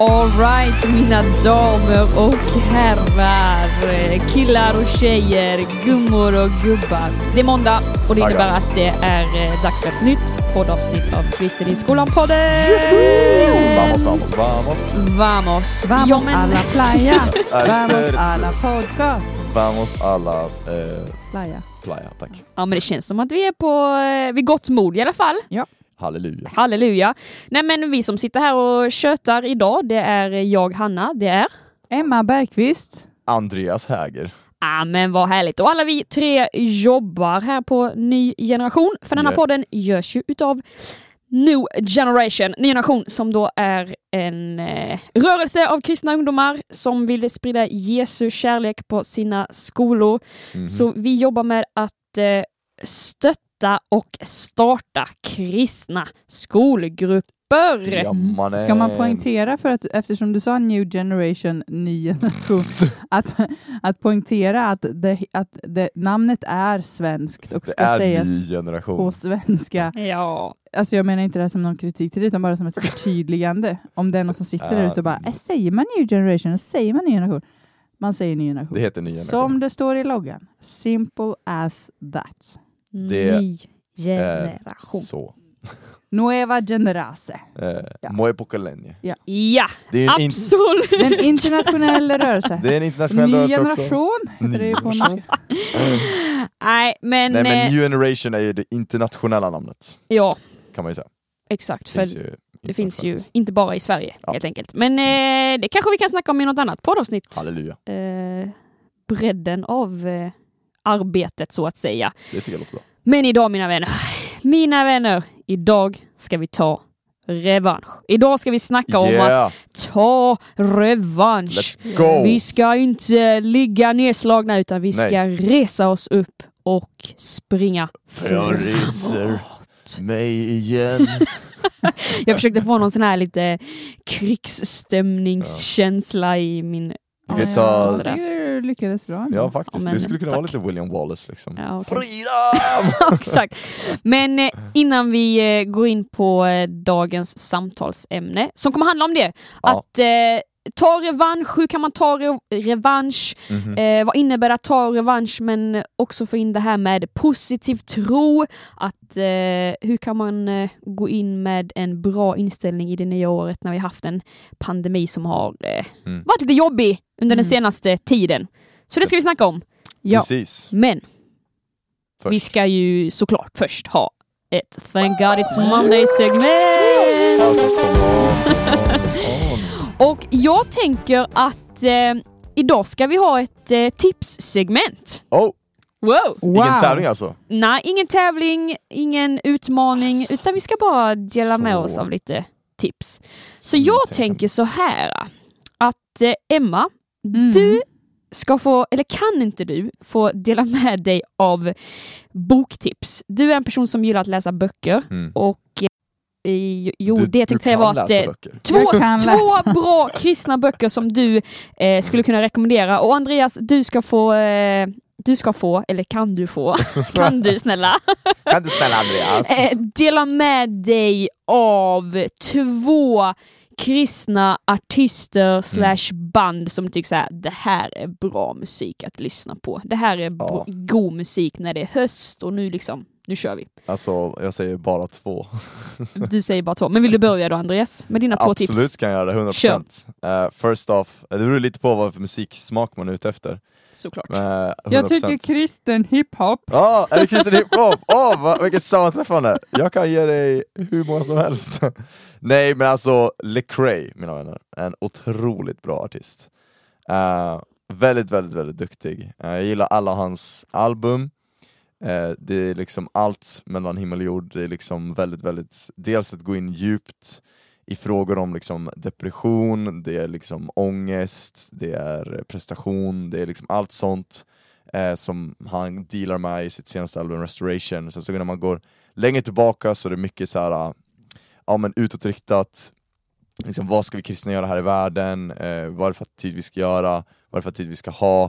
Alright mina damer och herrar, killar och tjejer, gummor och gubbar. Det är måndag och det innebär att det är eh, dags för ett nytt poddavsnitt av Kristen i skolan-podden! Vamos, vamos, vamos. Vamos! Vamos Ja, men- alla playa, vamos alla podcast. Vamos alla eh, Playa. playa, tack. Ja men det känns som att vi är på, eh, vid gott mod i alla fall. Halleluja. Halleluja! Nej men vi som sitter här och tjötar idag, det är jag Hanna, det är Emma Bergqvist. Andreas Häger. Ja men vad härligt. Och alla vi tre jobbar här på Ny Generation. För denna Yeah. podden görs ju utav New Generation. Ny Generation som då är en eh, rörelse av kristna ungdomar som vill sprida Jesu kärlek på sina skolor. Mhm. Så vi jobbar med att eh, stötta och starta kristna skolgrupper. Ja, mannen. Ska man poängtera för att eftersom du sa new generation, ny generation, att, att poängtera att, det, att det, namnet är svenskt och ska sägas på svenska. Ja, Alltså jag menar inte det här som någon kritik till det utan bara som ett förtydligande. Om det är någon som sitter där Ja. ute och bara, "Eh, säger man new generation? Säger man ny generation? Man säger ny generation. Det heter ny generation. Som det står i loggan. Simple as that. Det ny generation. Så. Nueva generase. Eh, Ja. Moe Pokolenie. Ja, Det är en, in, absolut! Det är en internationell rörelse. det är en internationell Ny rörelse också. generation heter det Ny norska. Nej, men, Nej men eh, New Generation är ju det internationella namnet. ja, Kan man ju säga. exakt. För Finns ju det finns ju inte bara i Sverige Ja. helt enkelt. Men eh, det kanske vi kan snacka om i något annat poddavsnitt. Halleluja. Eh, bredden av eh, arbetet så att säga. Det tycker jag låter bra. Men idag mina vänner, mina vänner, idag ska vi ta revansch. Idag ska vi snacka om att ta revansch. Vi ska inte ligga nedslagna utan vi ska Nej. resa oss upp och springa Jag reser mig igen. Jag försökte få någon sån här lite krigsstämningskänsla i min Du kan ta- du lyckades bra. Ja faktiskt, Ja, men du skulle kunna vara tack. lite William Wallace liksom. Ja, okej. Freedom! Exakt. Men eh, innan vi eh, går in på eh, dagens samtalsämne, som kommer handla om det, Ja. att eh, ta revansch, hur kan man ta re revansch? Mhm. Eh, vad innebär det att ta revansch men också få in det här med positiv tro? Att, eh, hur kan man eh, gå in med en bra inställning i det nya året när vi haft en pandemi som har eh, Mm. varit lite jobbig under den Mm. senaste tiden. Så det ska vi snacka om. Ja. Precis. Men Först. vi ska ju såklart först ha ett Thank God It's Monday-segment! Alltså. Och jag tänker att eh, idag ska vi ha ett eh, tipssegment. Oh, Wow! Wow. ingen tävling alltså? Nej, ingen tävling, ingen utmaning, utan vi ska bara dela med Så. oss av lite tips. Så jag tänker. tänker så här att eh, Emma, Mm. du ska få, eller kan inte du, få dela med dig av boktips. Du är en person som gillar att läsa böcker Mm. och eh, jo, du, det jag tänkte säga var att eh. Två, två bra kristna böcker som du eh, skulle kunna rekommendera. Och Andreas, du ska få, eh, du ska få, eller kan du få, kan du snälla, Kan du snälla Andreas? eh, dela med dig av två kristna artister slash band som tycker så här, det här är bra musik att lyssna på. Det här är bra, god musik när det är höst och nu liksom, nu kör vi. Alltså, jag säger bara två. Du säger bara två. Men vill du börja då Andreas? Med dina två tips? Absolut ska jag göra det, 100%. Uh, first off, det beror lite på vad för musiksmak man är ute efter. Såklart. Men, 100%. Jag tycker kristen hiphop. Ja, är det kristen hiphop? Åh, oh, vilket sammanträffande! Jag kan ge dig hur många som helst. Nej men alltså, Lecrae mina vänner, en otroligt bra artist. Eh, väldigt, väldigt, väldigt duktig. Eh, jag gillar alla hans album. Eh, det är liksom allt mellan himmel och jord, det är liksom väldigt, väldigt, dels att gå in djupt i frågor om liksom depression, det är liksom ångest, det är prestation, det är liksom allt sånt eh, som han dealar med i sitt senaste album Restoration. Sen så när man går längre tillbaka så är det mycket så här, ah, ja men utåtriktat, liksom, vad ska vi kristna göra här i världen, eh, vad är det för tid vi ska göra, vad är det för tid vi ska ha.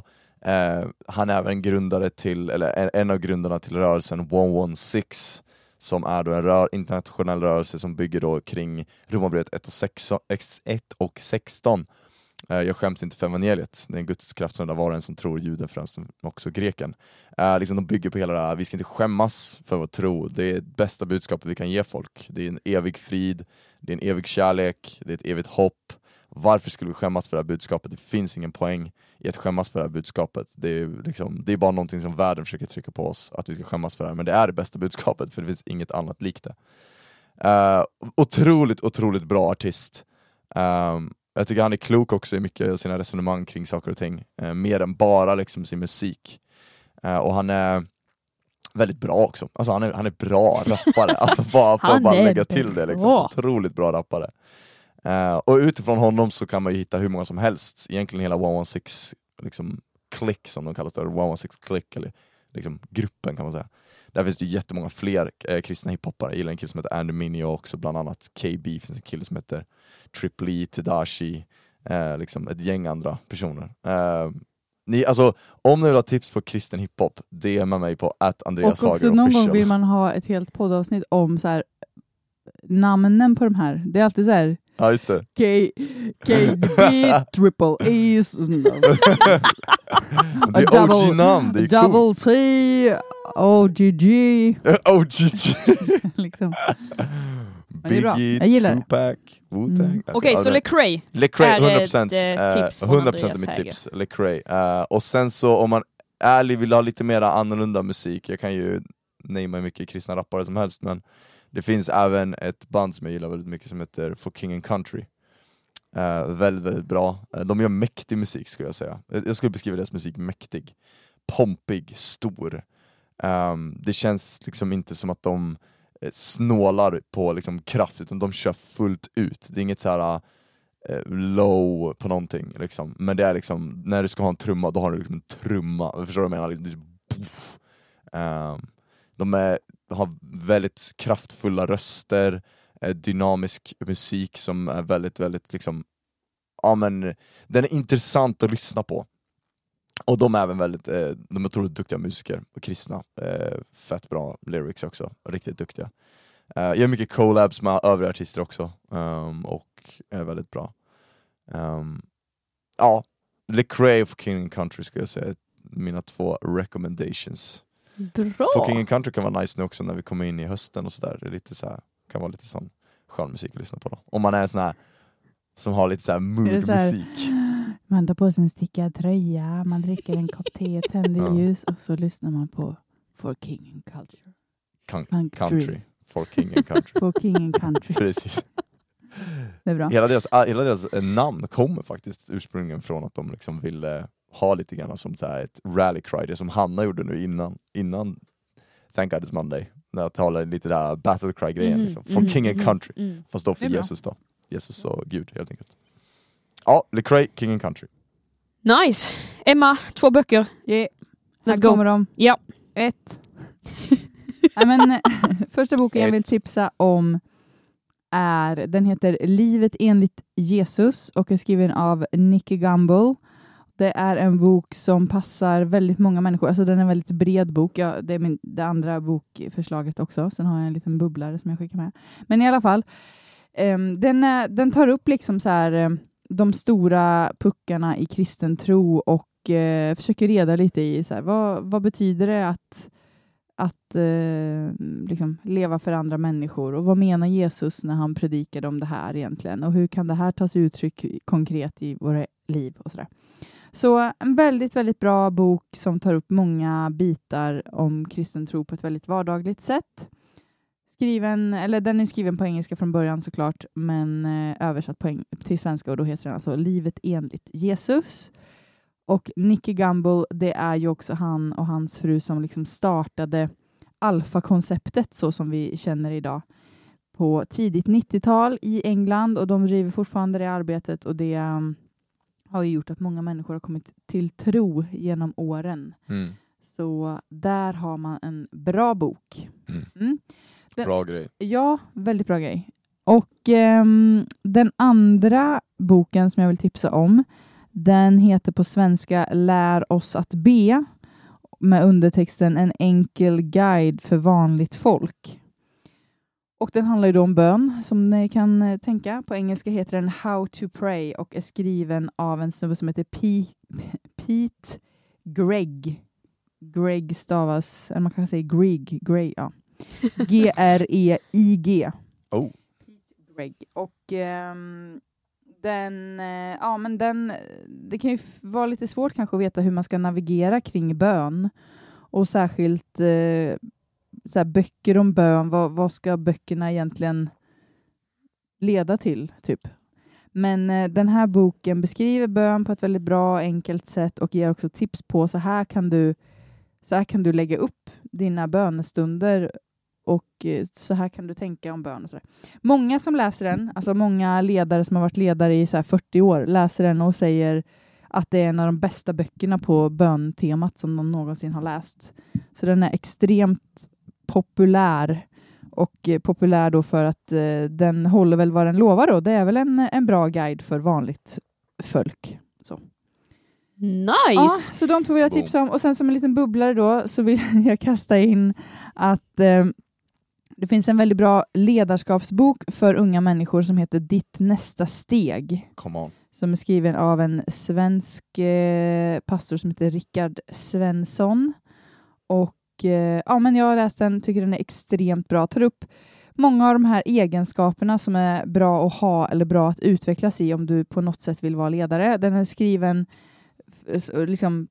Eh, han är även grundare till, eller en, en av grundarna till rörelsen 116 som är då en rör, internationell rörelse som bygger då kring Romarbrevet 1 och 16, 1 och 16 eh, Jag skäms inte för evangeliet, det är en gudskraft som var en som tror juden främst, men också greken. Eh, liksom de bygger på hela det här, vi ska inte skämmas för vår tro, det är det bästa budskapet vi kan ge folk. Det är en evig frid, det är en evig kärlek, det är ett evigt hopp. Varför skulle vi skämmas för det här budskapet? Det finns ingen poäng i att skämmas för det här budskapet. Det är, liksom, det är bara någonting som världen försöker trycka på oss, att vi ska skämmas för det här. Men det är det bästa budskapet, för det finns inget annat likt det. Eh, otroligt, otroligt bra artist. Um, jag tycker han är klok också i mycket av sina resonemang kring saker och ting, eh, mer än bara liksom sin musik. Eh, och han är väldigt bra också, alltså han är, han är bra rappare, alltså bara för att bara lägga till det. Liksom. Otroligt bra rappare. Eh, och utifrån honom så kan man ju hitta hur många som helst, egentligen hela 116 liksom, click som de kallas, eller 116 click, eller liksom, gruppen kan man säga. Där finns det jättemånga fler eh, kristna hiphoppare, jag gillar en kille som heter Andy Mineo också, bland annat KB, finns en kille som heter Triple E, Tadashi, eh, liksom ett gäng andra personer. Eh, ni, alltså, om ni vill ha tips på kristen hiphop, DMa mig på att Andreas Och också Hager någon official. gång vill man ha ett helt poddavsnitt om så här, namnen på de här. Det är alltid så här Ja just det. K, KDB, Triple E, så- Det är double- OG-namn, det är coolt. Double T, OGG. OGG! liksom. det är bra. Biggie, Jag gillar det. Tupac, Wu-Tang. Mm. Alltså, Okej, ja, så det- Lecrae. Är 100%, ett, eh, tips eh, från 100% Andreas är mitt tips, Lecrae. Eh, och sen så om man ärlig vill ha lite mer annorlunda musik, jag kan ju namea mycket kristna rappare som helst, men det finns även ett band som jag gillar väldigt mycket som heter For King and Country. Eh, väldigt, väldigt bra. Eh, de gör mäktig musik skulle jag säga. Jag jag skulle beskriva deras musik mäktig. Pompig, stor. Ehm, det känns liksom inte som att de eh, snålar på liksom kraft, utan de kör fullt ut. Det är inget så här eh, low på någonting, liksom. men det är liksom, när du ska ha en trumma, då har du liksom en trumma. Förstår du vad jag menar? Liksom, ehm, de är, har väldigt kraftfulla röster, eh, dynamisk musik som är väldigt, väldigt liksom, ja men den är intressant att lyssna på. Och de är även väldigt, eh, de är otroligt duktiga musiker, och kristna. Eh, fett bra lyrics också, riktigt duktiga. Eh, jag gör mycket collabs med övriga artister också, ehm, och är väldigt bra. Um, ja, Lecrae of King Country skulle jag säga, är mina två recommendations. Bra! For King and Country kan vara nice nu också när vi kommer in i hösten och sådär, det är lite så här, kan vara lite sån skön musik att lyssna på då. Om man är en sån här som har lite så här mood-musik. Man tar på sig en stickad tröja, man dricker en kopp te, tänder ljus och så lyssnar man på For King and Culture. Con- Country. country. For King and Country. For King and Country. Precis. Det är bra. Hela deras, ah, hela deras eh, namn kommer faktiskt ursprungligen från att de liksom ville ha lite grann som så här ett rally cry, det som Hanna gjorde nu innan, innan Thank God It's Monday. När jag talade lite där battle cry grejen Mhm, liksom. For mhm, King and mhm, Country. mm. Fast då för. Jesus då. Jesus och Gud helt enkelt. Ja, Lecrae, King and Country. Nice! Emma, två böcker. Yeah. Let's Här go. kommer de. Ja. Ett. Nej, men, första boken jag vill tipsa om är, den heter Livet enligt Jesus och är skriven av Nicky Gumbel. Det är en bok som passar väldigt många människor. Alltså den är en väldigt bred bok. Ja, det är min, det andra bokförslaget också. Sen har jag en liten bubblare som jag skickar med. Men i alla fall, um, den, är, den tar upp liksom så här, um, de stora puckarna i kristen tro och uh, försöker reda lite i så här, vad, vad betyder det att, att eh, liksom leva för andra människor och vad menar Jesus när han predikade om det här egentligen och hur kan det här ta sig uttryck konkret i våra liv och sådär. Så en väldigt, väldigt bra bok som tar upp många bitar om kristen tro på ett väldigt vardagligt sätt. Skriven, eller den är skriven på engelska från början såklart, men eh, översatt på till svenska och då heter den alltså Livet enligt Jesus. Och Nicky Gumbel, det är ju också han och hans fru som liksom startade alfa-konceptet så som vi känner idag på tidigt 90-tal i England och de driver fortfarande det arbetet och det um, har ju gjort att många människor har kommit till tro genom åren. Mm. Så där har man en bra bok. Mm. Mm. Den- Bra grej. Ja, väldigt bra grej. Och ehm, den andra boken som jag vill tipsa om, den heter på svenska Lär oss att be med undertexten En enkel guide för vanligt folk. Och den handlar ju då om bön, som ni kan eh, tänka. På engelska heter den How to pray och är skriven av en snubbe som heter P Pete Gregg. Greg stavas, eller man kan säga Greg, Greg ja. G-R-E-I-G. Oh. Greg. Och ehm, den, eh, ja men den, det kan ju vara lite svårt kanske att veta hur man ska navigera kring bön. Och särskilt eh, så här, böcker om bön, vad, vad ska böckerna egentligen leda till? typ? Men eh, den här boken beskriver bön på ett väldigt bra, enkelt sätt och ger också tips på så här kan du, så här kan du lägga upp dina bönestunder och eh, så här kan du tänka om bön. Och så där. Många som läser den, alltså många ledare som har varit ledare i så här 40 år, läser den och säger att det är en av de bästa böckerna på böntemat som de någonsin har läst. Så den är extremt populär och eh, populär då för att eh, den håller väl vad den lovar då. Det är väl en, en bra guide för vanligt folk. Ja, Nice! så de två vill jag tipsa om. Och sen som en liten bubblare då så vill jag kasta in att eh, det finns en väldigt bra ledarskapsbok för unga människor som heter Ditt nästa steg. Come on. Som är skriven av en svensk eh, pastor som heter Rickard Svensson. Och Eh, ja, men jag har läst den, tycker den är extremt bra. Tar upp många av de här egenskaperna som är bra att ha eller bra att utvecklas i om du på något sätt vill vara ledare. Den är skriven liksom,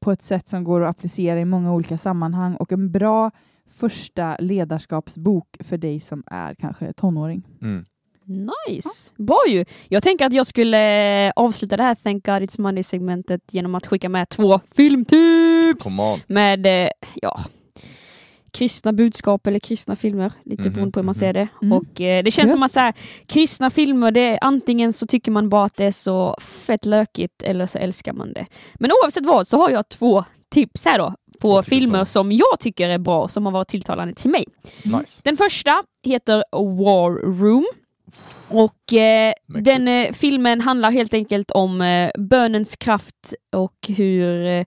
på ett sätt som går att applicera i många olika sammanhang och en bra första ledarskapsbok för dig som är kanske tonåring. Mm. Nice! Bra ju! Jag tänker att jag skulle eh, avsluta det här Thank God It's Monday-segmentet genom att skicka med två filmtips! Med, eh, ja, kristna budskap eller kristna filmer, lite Mhm, beroende på hur man mhm. ser det. Mm. Och eh, det känns Ja. som att så här, kristna filmer, det är, antingen så tycker man bara att det är så fett lökigt eller så älskar man det. Men oavsett vad så har jag två tips här då på filmer som- som jag tycker är bra, som har varit tilltalande till mig. Nice. Den första heter War Room. Och eh, den eh, filmen handlar helt enkelt om eh, bönens kraft och hur eh,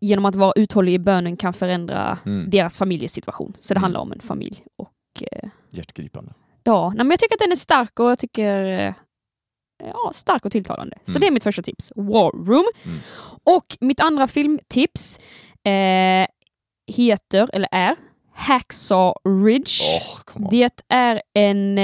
genom att vara uthållig i bönen kan förändra Mm. deras familjesituation. Så det Mm. handlar om en familj. Och eh, Hjärtgripande. ja, nej, men jag tycker att den är stark och jag tycker eh, ja, stark och tilltalande. Så Mm. det är mitt första tips. War Room. Mm. Och mitt andra filmtips eh, heter, eller är, Hacksaw Ridge. Oh. Det är en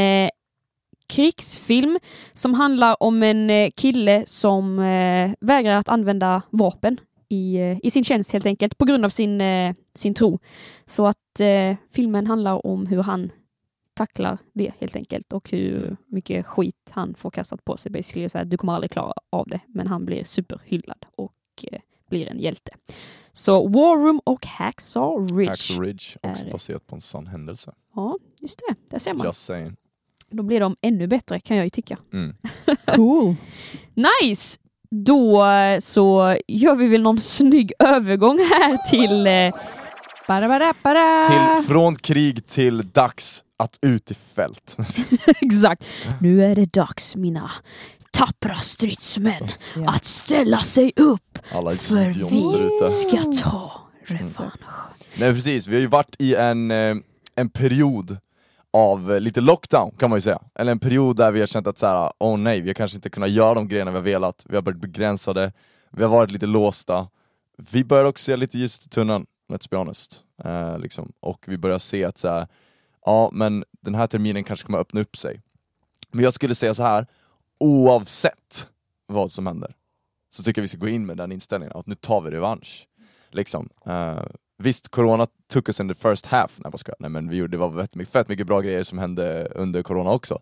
krigsfilm som handlar om en eh, kille som eh, vägrar att använda vapen i, eh, i sin tjänst helt enkelt på grund av sin, eh, sin tro. Så att eh, filmen handlar om hur han tacklar det helt enkelt och hur mycket skit han får kastat på sig. Basically, så här, du kommer aldrig klara av det, men han blir superhyllad och eh, blir en hjälte. Så War Room och Hacksaw Ridge. Hacksaw Ridge, också är- baserat på en sann händelse. Ja, just det. Där ser man. Just saying. Då blir de ännu bättre kan jag ju tycka. Mm. Cool. Nice! Då eh, så gör vi väl någon snygg övergång här till... Eh, Bara, bara, bara. Till, från krig till dags att ut i fält. exakt. Nu är det dags mina tappra stridsmän Ja. att ställa sig upp Alla för vi ska ta revansch. Nej precis, vi har ju varit i en, eh, en period av lite lockdown kan man ju säga. Eller en period där vi har känt att så här, åh nej, vi har kanske inte kunnat göra de grejerna vi har velat. Vi har varit begränsade, vi har varit lite låsta. Vi börjar också se lite ljus i tunneln, let's be honest. Eh, liksom. Och vi börjar se att så här, ja men den här terminen kanske kommer öppna upp sig. Men jag skulle säga så här, oavsett vad som händer, så tycker jag vi ska gå in med den inställningen att nu tar vi revansch. Liksom. Eh, visst, corona took us in the first half, nej, vad ska nej men vi gjorde, det var fett mycket, fett mycket bra grejer som hände under corona också.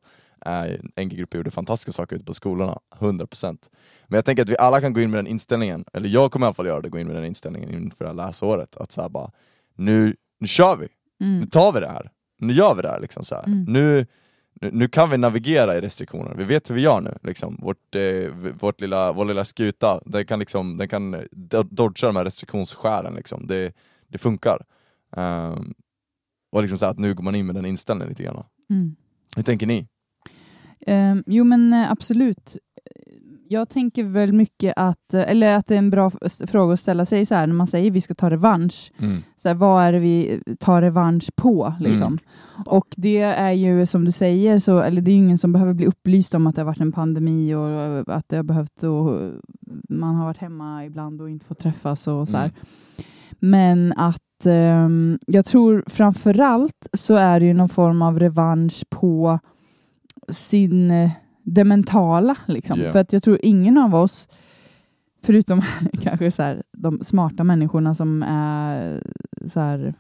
Uh, NG-grupper gjorde fantastiska saker ute på skolorna, 100%. Men jag tänker att vi alla kan gå in med den inställningen, eller jag kommer i alla fall göra det, gå in med den inställningen inför det här läsåret, att så här bara, nu, nu kör vi! Nu Mm. tar vi det här! Nu gör vi det här! Liksom, så här. Mm. Nu, nu, nu kan vi navigera i restriktioner, vi vet hur vi gör nu. Liksom. Vårt, eh, vårt lilla, vår lilla skuta, den kan, liksom, den kan do- dodga de här restriktionsskären. Liksom. Det, det funkar. Ehm, och liksom så att nu går man in med den inställningen lite grann. Mm. Hur tänker ni? Ehm, jo men eh, absolut. Jag tänker väl mycket att, eller att det är en bra fråga att ställa sig så här när man säger vi ska ta revansch. Mm. Så här, vad är det vi tar revansch på? Liksom? Och det är ju som du säger, så, eller det är ingen som behöver bli upplyst om att det har varit en pandemi och att det har behövt och man har varit hemma ibland och inte fått träffas och så här. Mm. Men att ehm, jag tror framförallt så är det ju någon form av revansch på sin, eh, det mentala. Liksom. Ja. För att jag tror ingen av oss, förutom kanske så här, de smarta människorna som är så här,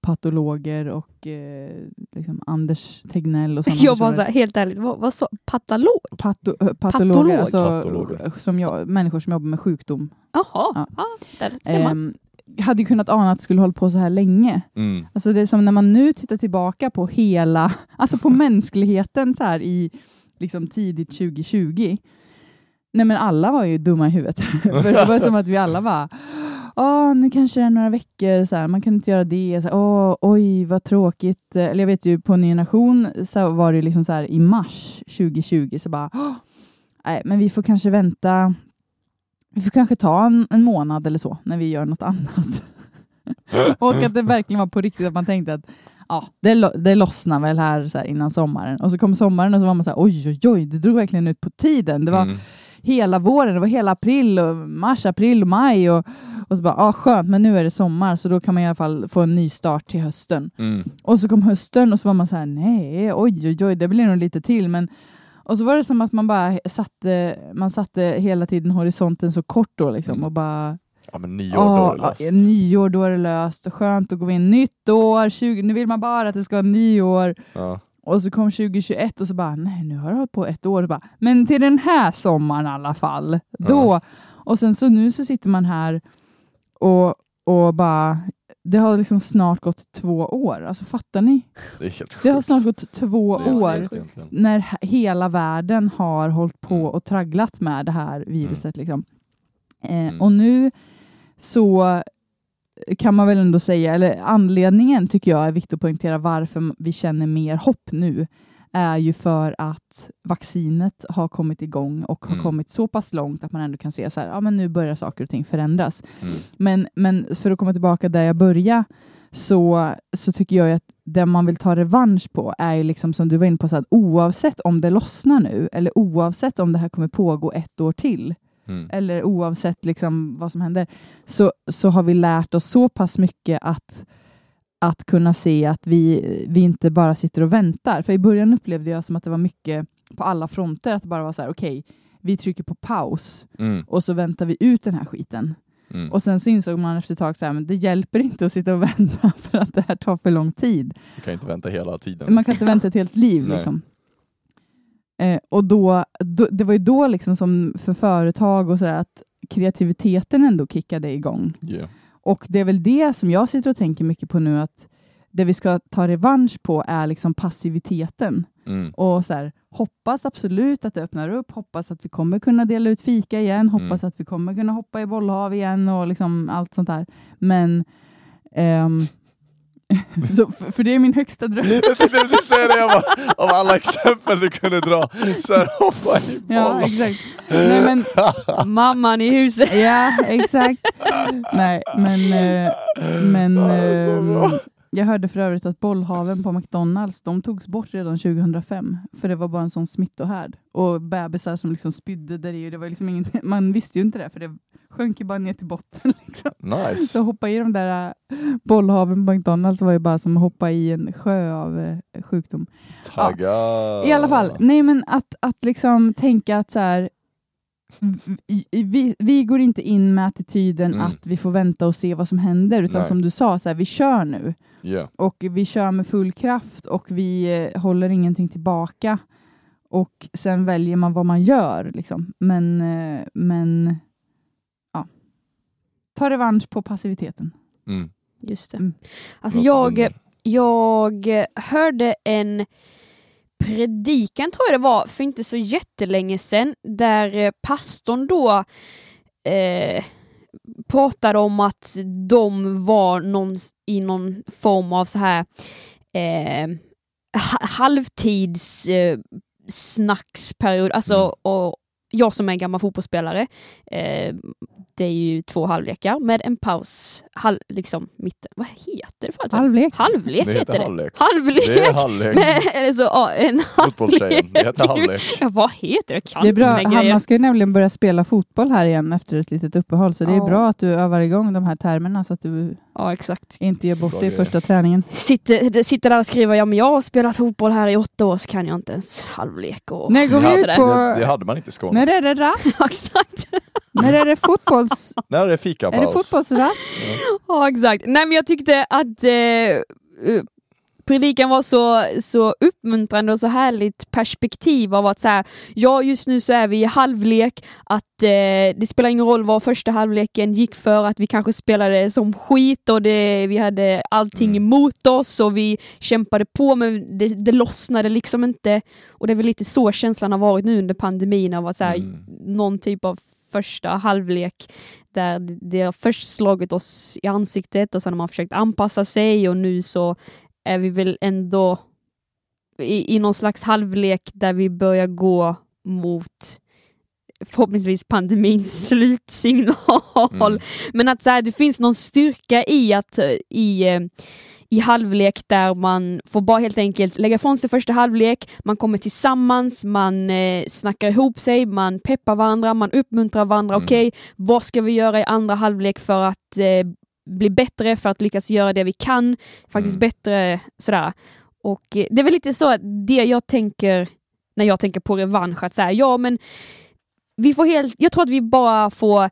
patologer och eh, liksom Anders Tegnell och sådana Jag bara så här, helt ärligt, vad, vad så? Patalog? Pato, eh, patologer, Patolog. alltså Patologer. Som jag, människor som jobbar med sjukdom. Jaha, Ja. ja. där ser man. Ehm, hade ju kunnat ana att det skulle hålla på så här länge. Mm. Alltså det är som när man nu tittar tillbaka på hela, alltså på mänskligheten så här i liksom tidigt 2020. Nej men alla var ju dumma i huvudet. För det var som att vi alla var Åh, nu kanske det är några veckor, så här, man kan inte göra det. Så här, Åh, oj, vad tråkigt. Eller jag vet ju, på Ny Generation så var det liksom så här i mars 2020, så bara, "Åh, nej, men vi får kanske vänta. Vi får kanske ta en, en månad eller så, när vi gör något annat. och att det verkligen var på riktigt, att man tänkte att ja, det, lo- det lossnar väl här, så här innan sommaren. Och så kom sommaren och så var man så här, oj, oj, oj, det drog verkligen ut på tiden. Det var Mm. hela våren, det var hela april, och mars, april och maj. Och, och så bara, ah, skönt, men nu är det sommar, så då kan man i alla fall få en ny start till hösten. Mm. Och så kom hösten och så var man så här, nej, oj, oj, oj, det blir nog lite till. Men, och så var det som att man bara satte, man satte hela tiden horisonten så kort då liksom Mm. och bara, Ja men nyår, Ja, då är det löst. ja, nyår, då är det löst. Skönt att gå in nytt år, 20, nu vill man bara att det ska vara nyår. Ja. Och så kom 2021 och så bara, nej nu har det hållit på ett år. Bara, Men till den här sommaren i alla fall. Då. Och sen så nu så sitter man här och, och bara, det har liksom snart gått två år. Alltså fattar ni? Det är helt sjukt. Det har snart gått två år när he- hela världen har hållit på Mm. och tragglat med det här viruset. Liksom. Eh, Mm. Och nu så kan man väl ändå säga, eller anledningen tycker jag är viktigt att poängtera varför vi känner mer hopp nu är ju för att vaccinet har kommit igång och har Mm. kommit så pass långt att man ändå kan se så här, ja men nu börjar saker och ting förändras. Mm. Men, men för att komma tillbaka där jag började så, så tycker jag ju att det man vill ta revansch på är ju liksom som du var inne på, så att oavsett om det lossnar nu eller oavsett om det här kommer pågå ett år till Mm. eller oavsett liksom vad som händer så, så har vi lärt oss så pass mycket att, att kunna se att vi, vi inte bara sitter och väntar. För i början upplevde jag som att det var mycket på alla fronter, att det bara var så här, okej, vi trycker på paus Mm. och så väntar vi ut den här skiten. Mm. Och sen så insåg man efter ett tag att det hjälper inte att sitta och vänta för att det här tar för lång tid. Du kan inte vänta hela tiden. Man kan inte vänta ett helt liv. Liksom. Eh, och då, då, det var ju då liksom som för företag och så där, att kreativiteten ändå kickade igång. Ja. Och det är väl det som jag sitter och tänker mycket på nu, att det vi ska ta revansch på är liksom passiviteten. Mm. Och så här, hoppas absolut att det öppnar upp, hoppas att vi kommer kunna dela ut fika igen, hoppas att vi kommer kunna hoppa i bollhav igen och liksom allt sånt där. Men ehm, så, för, för det är min högsta dröm. Jag tänkte precis säga det, jag bara, av alla exempel du kunde dra, så här hoppa i Ja, exakt. Nej, men, Mamman i huset. ja, exakt. Nej, men, eh, men ehm, jag hörde för övrigt att bollhaven på McDonalds, de togs bort redan 2005, för det var bara en sån smittohärd. Och bebisar som liksom spydde där i, det var liksom ingen, man visste ju inte det, för det sjönk ju bara ner till botten. Liksom. Så Nice. hoppa i de där äh, bollhaven på McDonalds var ju bara som att hoppa i en sjö av eh, sjukdom. Tagga. I alla fall, nej men att, att liksom tänka att så här, vi, vi, går inte in med attityden Mm. att vi får vänta och se vad som händer, utan Nej. som du sa, så här, vi kör nu. Ja. Och vi kör med full kraft och vi eh, håller ingenting tillbaka. Och sen väljer man vad man gör. Liksom. Men, eh, men ja. Ta revansch på passiviteten. Mm. Just det. Mm. Alltså jag, jag hörde en predikan, tror jag det var, för inte så jättelänge sedan, där eh, pastorn då eh, pratade om att de var någon, i någon form av så här eh, ha- halvtids eh, snacksperiod, alltså Mm. och, jag som är en gammal fotbollsspelare, eh, det är ju två halvlekar med en paus, halv, liksom mitten. Vad heter det för? Halvlek. Halvlek Det heter heter det. halvlek. Halvlek! Det är halvlek. Eller så, ja, en Fotbollstjejen, det heter halvlek. Ja, vad heter det? Jag kan Det är bra. Hanna ska ju nämligen börja spela fotboll här igen efter ett litet uppehåll, så det är Ja. bra att du övar igång de här termerna så att du Ja, exakt. inte gör bort Bra det i första träningen. Sitter, sitter där och skriver, ja men jag har spelat fotboll här i åtta år så kan jag inte ens halvlek och... När går Det vi ut på... Det, det hade man inte i Skåne. När är det rast? exakt. När är det fotbolls... När är det fikapaus? är det fotbollsrast? Ja, exakt. Nej, men jag tyckte att eh, eh, predikan var så, så uppmuntrande och så härligt perspektiv av att så här, ja just nu så är vi i halvlek, att eh, det spelar ingen roll vad första halvleken gick för, att vi kanske spelade som skit och det, vi hade allting Mm. emot oss och vi kämpade på men det, det lossnade liksom inte. Och det är väl lite så känslan har varit nu under pandemin av att så här, Mm. någon typ av första halvlek där det har först slagit oss i ansiktet och sen har man försökt anpassa sig och nu så är vi väl ändå i, i någon slags halvlek där vi börjar gå mot förhoppningsvis pandemins slutsignal. Mm. Men att så här, det finns någon styrka i att eh, i, eh, i halvlek där man får bara helt enkelt lägga ifrån sig första halvlek, man kommer tillsammans, man eh, snackar ihop sig, man peppar varandra, man uppmuntrar varandra. Mm. Okej, vad ska vi göra i andra halvlek för att eh, bli bättre, för att lyckas göra det vi kan, faktiskt Mm. bättre sådär. Och eh, det är väl lite så att det jag tänker när jag tänker på revansch, att säga ja men vi får helt, jag tror att vi bara får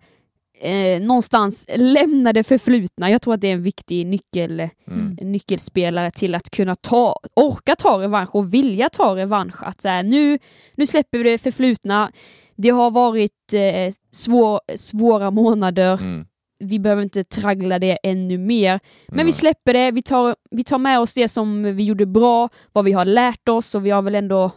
eh, någonstans lämna det förflutna. Jag tror att det är en viktig nyckel, Mm. en nyckelspelare till att kunna ta, orka ta revansch och vilja ta revansch. Att så här, nu, nu släpper vi det förflutna. Det har varit eh, svår, svåra månader. Mm. Vi behöver inte traggla det ännu mer. Men Nej. vi släpper det, vi tar, vi tar med oss det som vi gjorde bra, vad vi har lärt oss och vi har väl ändå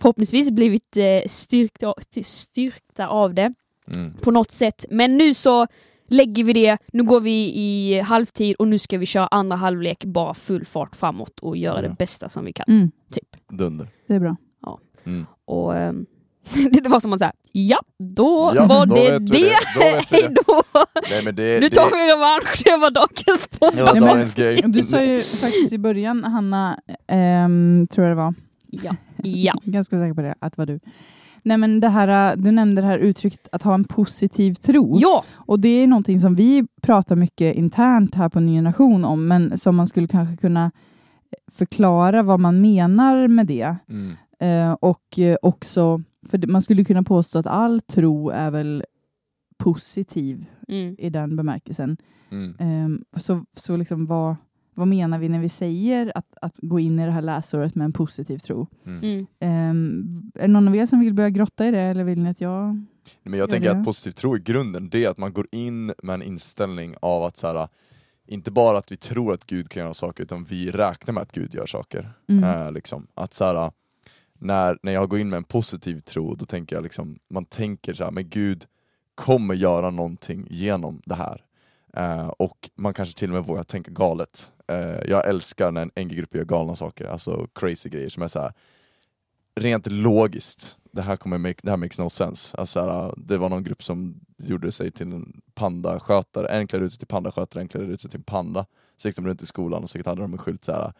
förhoppningsvis blivit eh, styrkta, styrkta av det Mm. på något sätt. Men nu så lägger vi det, nu går vi i halvtid och nu ska vi köra andra halvlek bara full fart framåt och göra Ja. det bästa som vi kan. Mm, Typ. Dunder. det är bra. Mm. Och ehm, det var som att säga, ja, då Ja, var då det det. det. Då. Hej då. Nej, men det, Nu det, tar vi revansch, det var dagens grej. Du sa ju faktiskt i början, Hanna, ehm, tror jag det var, Ja. ja. ganska säker på det, att det var du. Nej men det här, äh, du nämnde det här uttrycket att ha en positiv tro. Ja, Och det är någonting som vi pratar mycket internt här på Ny Generation om, men som man skulle kanske kunna förklara vad man menar med det. Mm. Eh, och eh, också, för man skulle kunna påstå att all tro är väl positiv mm. i den bemärkelsen. Mm. Eh, så så liksom vad, vad menar vi när vi säger att, att gå in i det här läsåret med en positiv tro? Mm. Eh, är det någon av er som vill börja grotta i det eller vill ni att jag... Men jag tänker det. att positiv tro i grunden, det är att man går in med en inställning av att så här, inte bara att vi tror att Gud kan göra saker, utan vi räknar med att Gud gör saker. Mm. Eh, liksom. Att så här, när, när jag går in med en positiv tro, då tänker jag liksom, man tänker så här, men Gud kommer göra någonting genom det här. Eh, och man kanske till och med vågar tänka galet. Eh, jag älskar när en NG-grupp gör galna saker, alltså crazy grejer som är så här rent logiskt, det här, kommer make, det här makes no sense. Alltså, här, det var någon grupp som gjorde sig till en pandaskötare, en klädde ut sig till pandaskötare, en klädde ut sig till en panda. Så gick de runt i skolan och så hade de en skylt så här.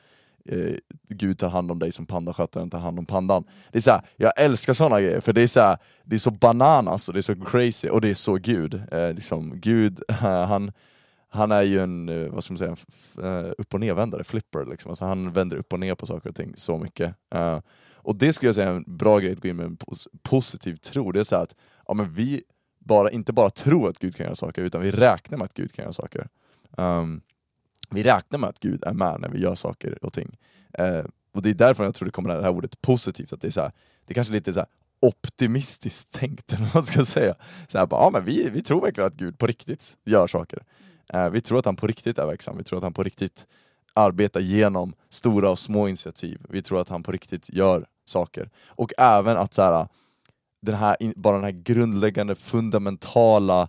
Eh, Gud tar hand om dig som pandaskötaren tar hand om pandan. Det är så här, jag älskar sådana grejer, för det är så, här, det är så bananas och det är så crazy och det är så Gud. Eh, liksom, Gud, han, han är ju en, eh, vad ska man säga, en eh, upp och nervändare, flipper liksom. Alltså, han vänder upp och ner på saker och ting så mycket. Eh, och det skulle jag säga är en bra grej att gå in med en pos- positiv tro. Det är så här att ja, men vi bara, inte bara tror att Gud kan göra saker, utan vi räknar med att Gud kan göra saker. Um, vi räknar med att Gud är med när vi gör saker och ting. Eh, och det är därför jag tror det kommer det här ordet positivt, att det är, så här, det är kanske lite så här optimistiskt tänkt, eller vad man ska säga. Så här, bara, ja, men vi, vi tror verkligen att Gud på riktigt gör saker. Eh, vi tror att han på riktigt är verksam, vi tror att han på riktigt arbetar genom stora och små initiativ. Vi tror att han på riktigt gör saker. Och även att så här, den här, bara den här grundläggande, fundamentala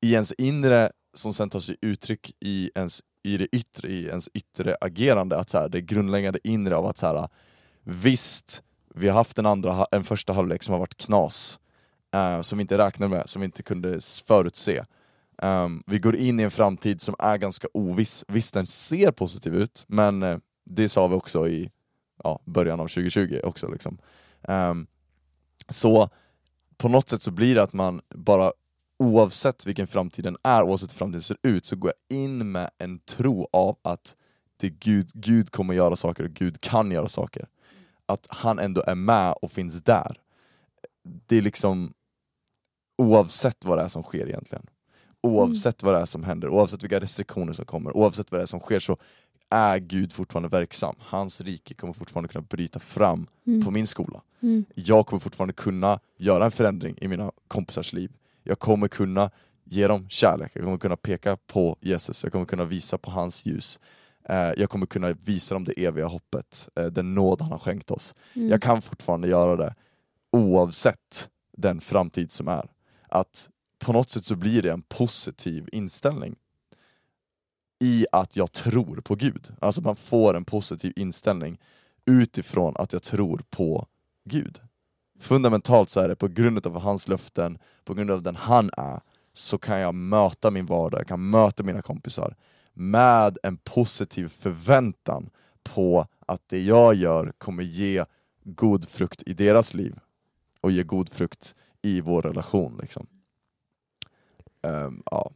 i ens inre, som sen tar sig uttryck i ens i det yttre, i ens yttre agerande, att så här, det grundläggande inre av att så här, visst, vi har haft en, andra, en första halvlek som har varit knas, eh, som vi inte räknade med, som vi inte kunde förutse. Ehm, vi går in i en framtid som är ganska oviss. Visst, den ser positiv ut, men eh, det sa vi också i ja, början av 2020 också. Liksom. Ehm, så på något sätt så blir det att man bara oavsett vilken framtiden är, oavsett hur framtiden ser ut, så går jag in med en tro av att det Gud, Gud kommer göra saker och Gud kan göra saker. Att han ändå är med och finns där. Det är liksom oavsett vad det är som sker egentligen. Oavsett vad det är som händer, oavsett vilka restriktioner som kommer, oavsett vad det är som sker så är Gud fortfarande verksam. Hans rike kommer fortfarande kunna bryta fram Mm. på min skola. Mm. Jag kommer fortfarande kunna göra en förändring i mina kompisars liv. Jag kommer kunna ge dem kärlek, jag kommer kunna peka på Jesus, jag kommer kunna visa på hans ljus. Eh, jag kommer kunna visa dem det eviga hoppet, eh, den nåd han har skänkt oss. Mm. Jag kan fortfarande göra det oavsett den framtid som är. Att på något sätt så blir det en positiv inställning i att jag tror på Gud. Alltså man får en positiv inställning utifrån att jag tror på Gud. Fundamentalt så är det på grund av hans löften, på grund av den han är, så kan jag möta min vardag, jag kan möta mina kompisar med en positiv förväntan på att det jag gör kommer ge god frukt i deras liv och ge god frukt i vår relation. Liksom. Ehm, ja.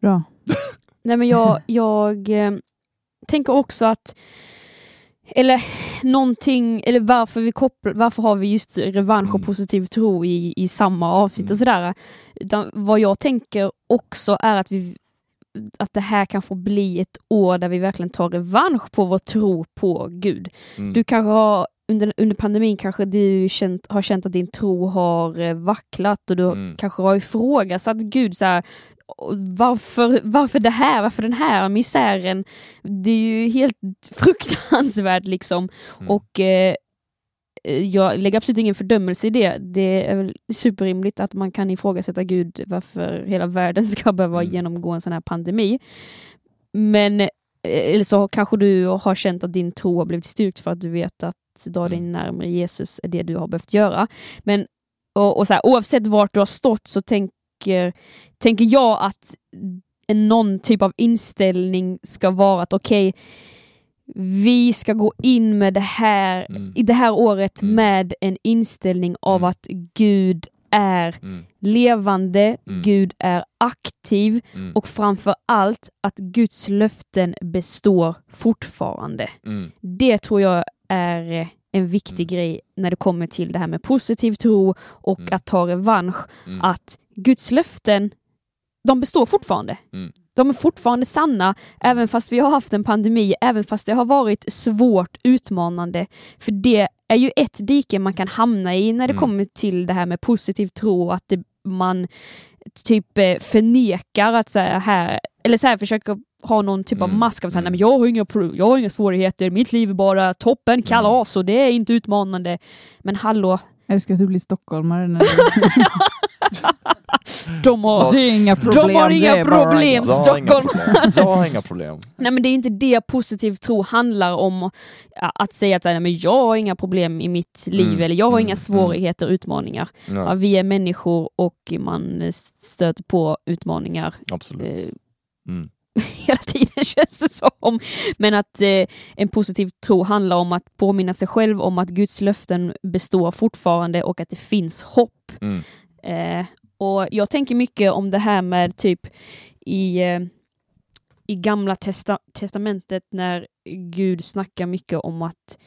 Bra. Nej men jag, jag eh, tänker också att eller någonting, eller varför vi kopplar, varför har vi just revansch och Mm. positiv tro i, i samma avsnitt Mm. och sådär. Utan vad jag tänker också är att vi att det här kan få bli ett år där vi verkligen tar revansch på vår tro på Gud. Mm. Du kanske har, under, under pandemin kanske du känt, har känt att din tro har eh, vacklat och du Mm. kanske har ifrågasatt Gud så här, varför, varför det här, varför den här misären? Det är ju helt fruktansvärt liksom. Mm. Och eh, jag lägger absolut ingen fördömelse i det. Det är väl superrimligt att man kan ifrågasätta Gud varför hela världen ska behöva Mm. genomgå en sån här pandemi. Men eh, eller så kanske du har känt att din tro har blivit styrkt för att du vet att dra dig Mm. närmare Jesus är det du har behövt göra. Men och, och så här, oavsett vart du har stått så tänker, tänker jag att någon typ av inställning ska vara att okej, vi ska gå in med det här, Mm. i det här året Mm. med en inställning av Mm. att Gud är Mm. levande, Mm. Gud är aktiv Mm. och framför allt att Guds löften består fortfarande. Mm. Det tror jag är en viktig Mm. grej när det kommer till det här med positiv tro och Mm. att ta revansch. Att Guds löften, de består fortfarande. Mm. De är fortfarande sanna, även fast vi har haft en pandemi, även fast det har varit svårt, utmanande. För det är ju ett dike man kan hamna i när det Mm. kommer till det här med positiv tro, att det, man typ eh, förnekar att så här, eller så här försöker ha någon typ av Mm. mask av så här, Mm. nej men jag har, inga, jag har inga svårigheter, mitt liv är bara toppen, kalas och det är inte utmanande. Men hallå, Jag älskar att du blir stockholmare. När du... de har, är inga problem. De har inga problem. Stockholm. Jag har inga problem. Nej men det är inte det positiv tro handlar om. Att säga att nej, men jag har inga problem i mitt liv Mm, eller jag har mm, inga svårigheter, utmaningar. Ja, vi är människor och man stöter på utmaningar absolut. eh, Mm. hela tiden känns det som. Men att eh, en positiv tro handlar om att påminna sig själv om att Guds löften består fortfarande och att det finns hopp. Mm. Eh, och jag tänker mycket om det här med typ i, eh, i gamla testa testamentet när Gud snackar mycket om att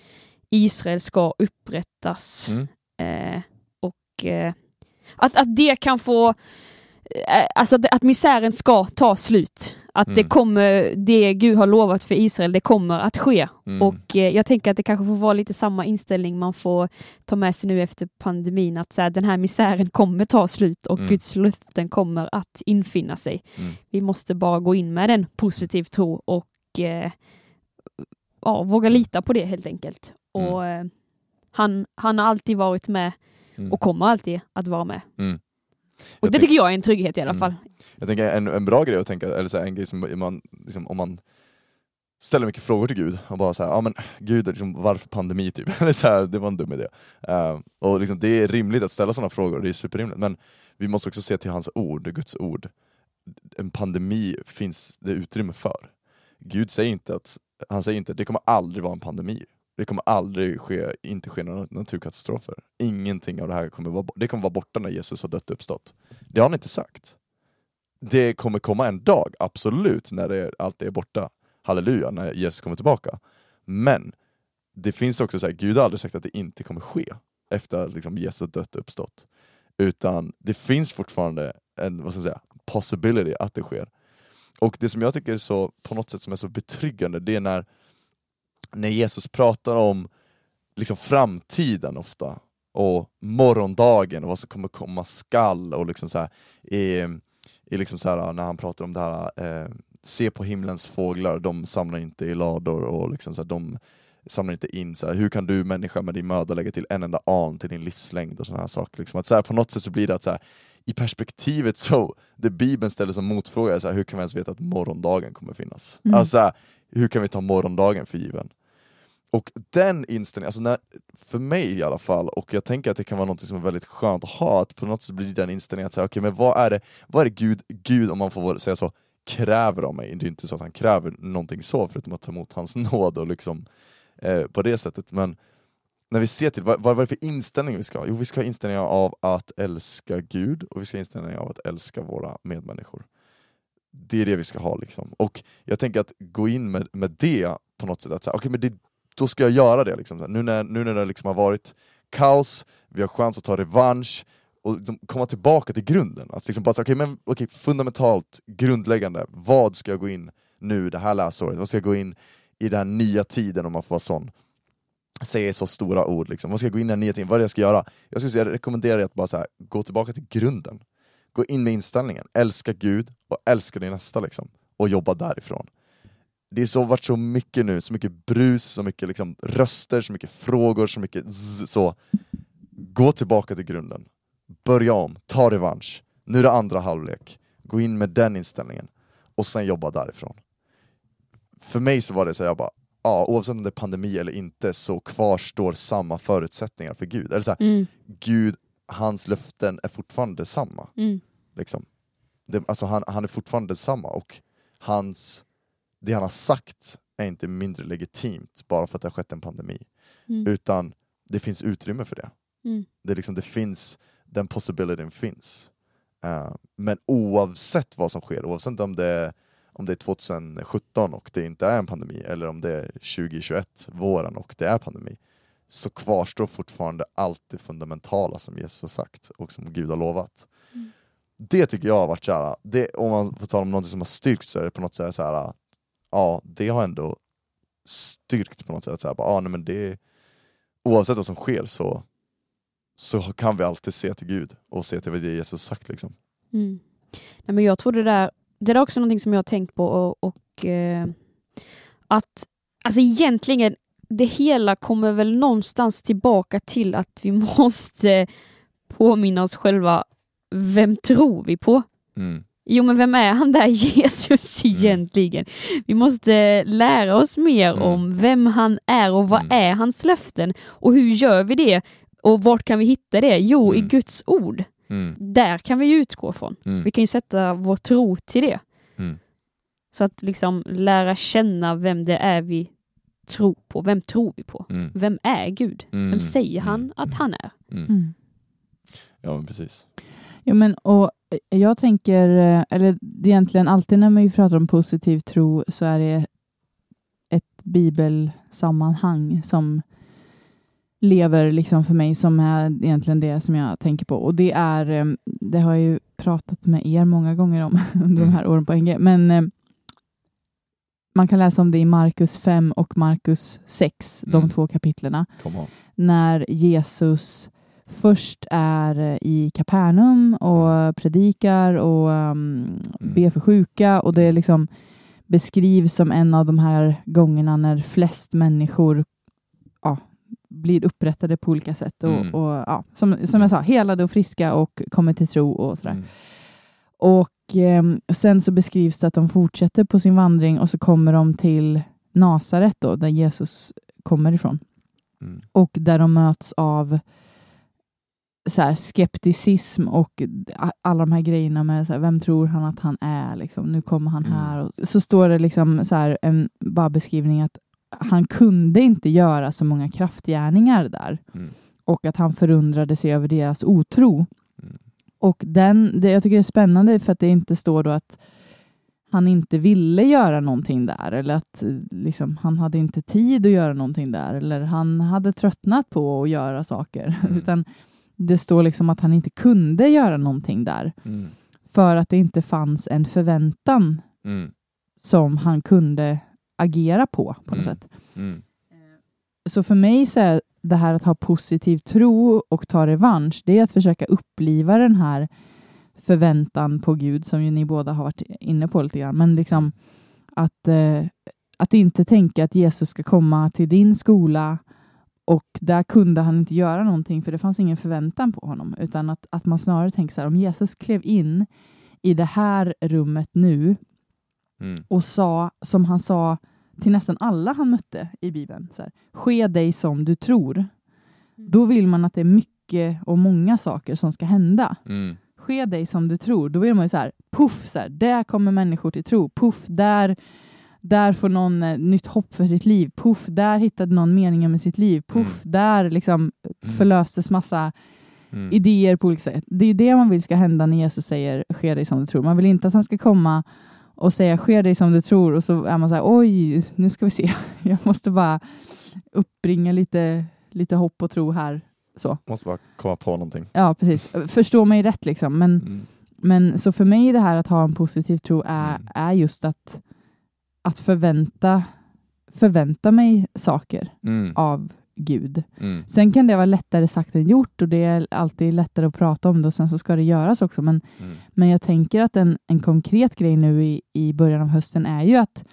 Israel ska upprättas. Mm. Eh, och eh, att, att det kan få eh, Alltså att, att misären ska ta slut. Att det Mm. kommer, det Gud har lovat för Israel, det kommer att ske. Mm. Och eh, jag tänker att det kanske får vara lite samma inställning man får ta med sig nu efter pandemin, att så här, den här misären kommer ta slut och Mm. Guds löften kommer att infinna sig. Mm. Vi måste bara gå in med en positiv tro och eh, ja, våga lita på det helt enkelt. Mm. Och eh, han, han har alltid varit med Mm. och kommer alltid att vara med. Och Jag det tycker jag är en trygghet i alla Mm. fall. Jag tänker en, en bra grej att tänka, eller så här, en grej som man, liksom, om man ställer mycket frågor till Gud och bara såhär, ja men Gud, liksom, varför pandemi typ? Eller så här, det var en dum idé. Uh, och liksom, det är rimligt att ställa sådana frågor, det är superrimligt, men vi måste också se till hans ord, Guds ord. En pandemi finns det utrymme för. Gud säger inte att, han säger inte att det kommer aldrig vara en pandemi. Det kommer aldrig ske, inte ske några naturkatastrofer. Ingenting av det här kommer vara, det kommer vara borta när Jesus har dött och uppstått. Det har han inte sagt. Det kommer komma en dag, absolut, när det, allt är borta. Halleluja, när Jesus kommer tillbaka. Men det finns också så här, Gud har aldrig sagt att det inte kommer ske efter att liksom, Jesus dött och uppstått. Utan det finns fortfarande en vad ska jag säga, possibility att det sker. Och det som jag tycker är så, på något sätt som är så betryggande, det är när, när Jesus pratar om liksom framtiden ofta, och morgondagen och vad som kommer komma skall, och liksom så här, i, i liksom så här, när han pratar om det här, eh, se på himlens fåglar, de samlar inte i lador, och liksom så här, de samlar inte in så här, hur kan du människa med din möda lägga till en enda an till din livslängd och sådana här saker. Liksom. Att så här, på något sätt så blir det att så i perspektivet så, det Bibeln ställer som motfråga är så hur kan vi ens veta att morgondagen kommer finnas? Mm. Alltså, hur kan vi ta morgondagen för given? Och den inställningen, alltså när, för mig i alla fall, och jag tänker att det kan vara något som är väldigt skönt att ha, att på något sätt blir den inställningen att säga, okay, men vad är det, vad är det Gud, Gud, om man får säga så, kräver av mig? Det är inte så att han kräver någonting så, förutom att ta emot hans nåd och liksom eh, på det sättet, men när vi ser till vad, vad är det för inställning vi ska ha? Jo, vi ska ha inställningar av att älska Gud och vi ska ha inställningar av att älska våra medmänniskor. Det är det vi ska ha. liksom. Och jag tänker att gå in med, med det på något sätt, att säga, okay, men det, då ska jag göra det. Liksom. Nu när, nu när det liksom har varit kaos, vi har chans att ta revansch och liksom komma tillbaka till grunden. Att liksom bara säga, okay, men, okay, fundamentalt, grundläggande, vad ska jag gå in nu det här läsåret? Vad ska jag gå in i den här nya tiden om man får vara sån? Säger så stora ord, liksom. vad ska jag gå in i den nya tiden? Vad är det jag ska göra? Jag, skulle jag rekommenderar dig att bara så här, gå tillbaka till grunden. Gå in med inställningen, älska Gud och älska din nästa liksom. och jobba därifrån det har så, varit så mycket nu, så mycket brus, så mycket liksom röster, så mycket frågor, så mycket zzz, så. Gå tillbaka till grunden. Börja om, ta revansch. Nu är det andra halvlek. Gå in med den inställningen. Och sen jobba därifrån. För mig så var det så jag bara, ja, oavsett om det är pandemi eller inte så kvarstår samma förutsättningar för Gud. Eller så här, Mm, Gud, hans löften är fortfarande samma. mm, Liksom. Det, alltså han, han är fortfarande detsamma och hans, det han har sagt är inte mindre legitimt bara för att det har skett en pandemi. mm, Utan det finns utrymme för det. mm. Det, liksom, det finns, den possibilityn finns. Eh, men oavsett vad som sker, oavsett om det, är- om det är 2017 och det inte är en pandemi, eller om det är 2021, våren, och det är pandemi, så kvarstår fortfarande allt det fundamentala som Jesus har sagt och som Gud har lovat. Mm. Det tycker jag har varit såhär, det, om man får tala om något som har styrkt så är det på något sätt såhär, ja det har ändå styrkt på något sätt. Så här, bara, ah, nej, men det, oavsett vad som sker så, så kan vi alltid se till Gud och se till vad Jesus sagt. Liksom. Mm. Nej, men jag tror det där, det där är också någonting som jag har tänkt på och, och eh, att alltså egentligen det hela kommer väl någonstans tillbaka till att vi måste påminna oss själva vem tror vi på? Jo men vem är han där Jesus egentligen? Vi måste lära oss mer Mm. om vem han är och vad Mm. är hans löften och hur gör vi det? Och vart kan vi hitta det? Jo, i Mm. Guds ord. Mm. Där kan vi utgå från. Mm. Vi kan ju sätta vår tro till det. Mm. Så att liksom lära känna vem det är vi tror på. Vem tror vi på? Mm. Vem är Gud? Mm. Vem säger han Mm. att han är? Mm. Mm. Ja men precis. Jo, men, och jag tänker, eh, eller egentligen alltid när man pratar om positiv tro så är det ett bibelsammanhang som lever liksom för mig som är egentligen det som jag tänker på. Och det är, eh, det har jag ju pratat med er många gånger om under de här åren på NG, men eh, man kan läsa om det i Markus 5 och Markus 6, de Mm. två kapitlerna när Jesus först är eh, i Kapernaum och predikar och um, ber för sjuka och det liksom beskrivs som en av de här gångerna när flest människor ja, blir upprättade på olika sätt och, Mm. och ja, som, som jag sa, helade och friska och kommer till tro och sådär. Mm. Och ehm, sen så beskrivs det att de fortsätter på sin vandring och så kommer de till Nasaret då, där Jesus kommer ifrån. Mm. Och där de möts av så här, skepticism och alla de här grejerna med så här, vem tror han att han är? Liksom, nu kommer han Mm. här. Och så står det liksom så här, en bara beskrivning att han kunde inte göra så många kraftgärningar där Mm. och att han förundrade sig över deras otro. Och den, det, jag tycker det är spännande för att det inte står då att han inte ville göra någonting där eller att eh, liksom, han hade inte tid att göra någonting där eller han hade tröttnat på att göra saker. Mm. Utan det står liksom att han inte kunde göra någonting där Mm. för att det inte fanns en förväntan Mm. som han kunde agera på på något Mm. sätt. Mm. Så för mig så är det här att ha positiv tro och ta revansch, det är att försöka uppliva den här förväntan på Gud som ju ni båda har varit inne på lite grann. Men liksom att, eh, att inte tänka att Jesus ska komma till din skola och där kunde han inte göra någonting för det fanns ingen förväntan på honom. Utan att, att man snarare tänker så här, om Jesus klev in i det här rummet nu Mm. och sa som han sa till nästan alla han mötte i Bibeln. Så här, Ske dig som du tror. Då vill man att det är mycket och många saker som ska hända. Mm. Ske dig som du tror. Då vill man ju så här, puff, så här, där kommer människor till tro. Puff, där, där får någon eh, nytt hopp för sitt liv. Puff, där hittade någon meningen med sitt liv. Puff, där liksom Mm. förlöstes massa Mm. idéer på olika sätt. Det är det man vill ska hända när Jesus säger ske dig som du tror. Man vill inte att han ska komma och säga ske dig som du tror och så är man så här oj, nu ska vi se. Jag måste bara uppbringa lite, lite hopp och tro här. Så. Måste bara komma på någonting. Ja, precis. Förstå mig rätt liksom. Men, Mm. men så för mig det här att ha en positiv tro är, Mm. är just att, att förvänta, förvänta mig saker Mm. av Gud. Mm. Sen kan det vara lättare sagt än gjort och det är alltid lättare att prata om det och sen så ska det göras också. Men, Mm. men jag tänker att en, en konkret grej nu i, i början av hösten är ju att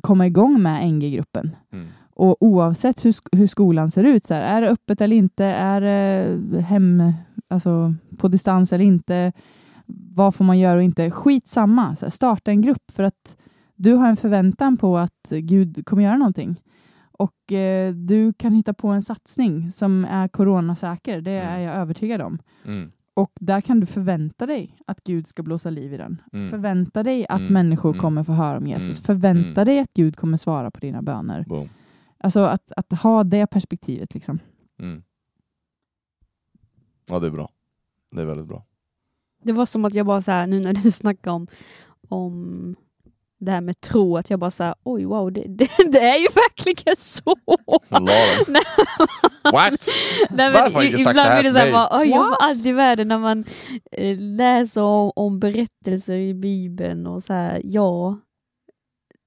komma igång med NG-gruppen. Mm. Och oavsett hur, hur skolan ser ut, så här, är det öppet eller inte, är det hem, alltså på distans eller inte, vad får man göra och inte, skitsamma. Så här, starta en grupp för att du har en förväntan på att Gud kommer göra någonting. Och eh, du kan hitta på en satsning som är coronasäker, det är Mm. jag övertygad om. Mm. Och där kan du förvänta dig att Gud ska blåsa liv i den. Mm. Förvänta dig att Mm. människor Mm. kommer få höra om Jesus. Mm. Förvänta Mm. dig att Gud kommer svara på dina böner. Boom. Alltså att, att ha det perspektivet. Liksom. Mm. Ja, det är bra. Det är väldigt bra. Det var som att jag bara så här, nu när du snackar om, om det här med tro, att jag bara så här, oj wow, det, det, det är ju verkligen så. Nej. What? Nej, Varför har du inte sagt det här till så här, mig? bara, jag får i världen när man eh, läser om, om berättelser i Bibeln och så här, ja,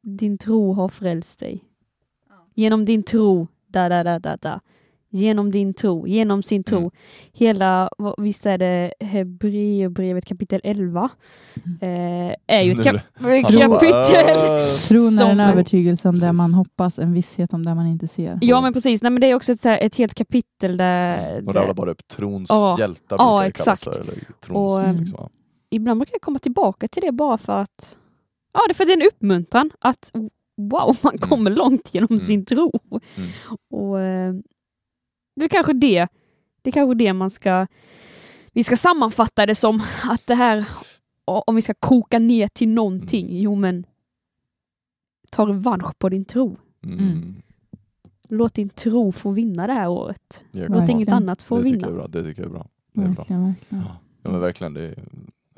din tro har frälst dig. Genom din tro, da, da, da, da, da. Genom din tro, genom sin tro. Mm. Hela, visst är det Hebreerbrevet kapitel 11? Eh, är ju ett kap- kapitel. Tron är en övertygelse om det man hoppas, en visshet om det man inte ser. Ja men precis, Nej, men det är också ett, så här, ett helt kapitel där, Och det där var bara upp trons Ja. hjältar Ja, brukar exakt. kallas. Eller trons, Och, ehm, liksom. ibland brukar jag komma tillbaka till det bara för att Ja, det är för att det är en uppmuntran att wow, man Mm. kommer långt genom Mm. sin tro. Mm. Och eh, Det är kanske det, det är kanske det man ska vi ska sammanfatta det som att det här, om vi ska koka ner till någonting, Mm. jo men ta revansch på din tro. Mm. Mm. Låt din tro få vinna det här året. Ja, Låt Verkligen. inget annat få det tycker vinna. jag är bra. Det tycker jag är bra. Det är bra. Verkligen, verkligen. Ja. ja, men verkligen. Det är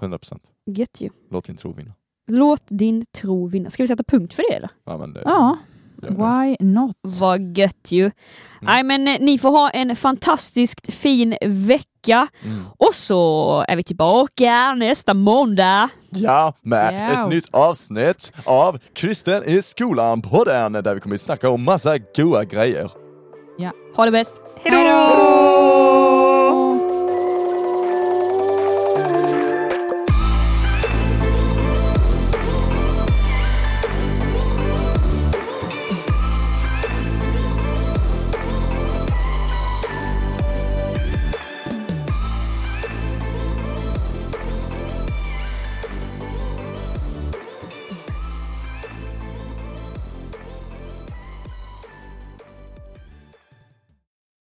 100 procent. Låt din tro vinna. Låt din tro vinna. Ska vi sätta punkt för det eller? Ja, men det, Ja. Why not? Vad gött ju. Nej men eh, ni får ha en fantastiskt fin vecka. Mm. Och så är vi tillbaka nästa måndag. Ja, med Ja. ett nytt avsnitt av Kristen i skolan podden där vi kommer att snacka om massa goa grejer. Ha det bäst. Hej då!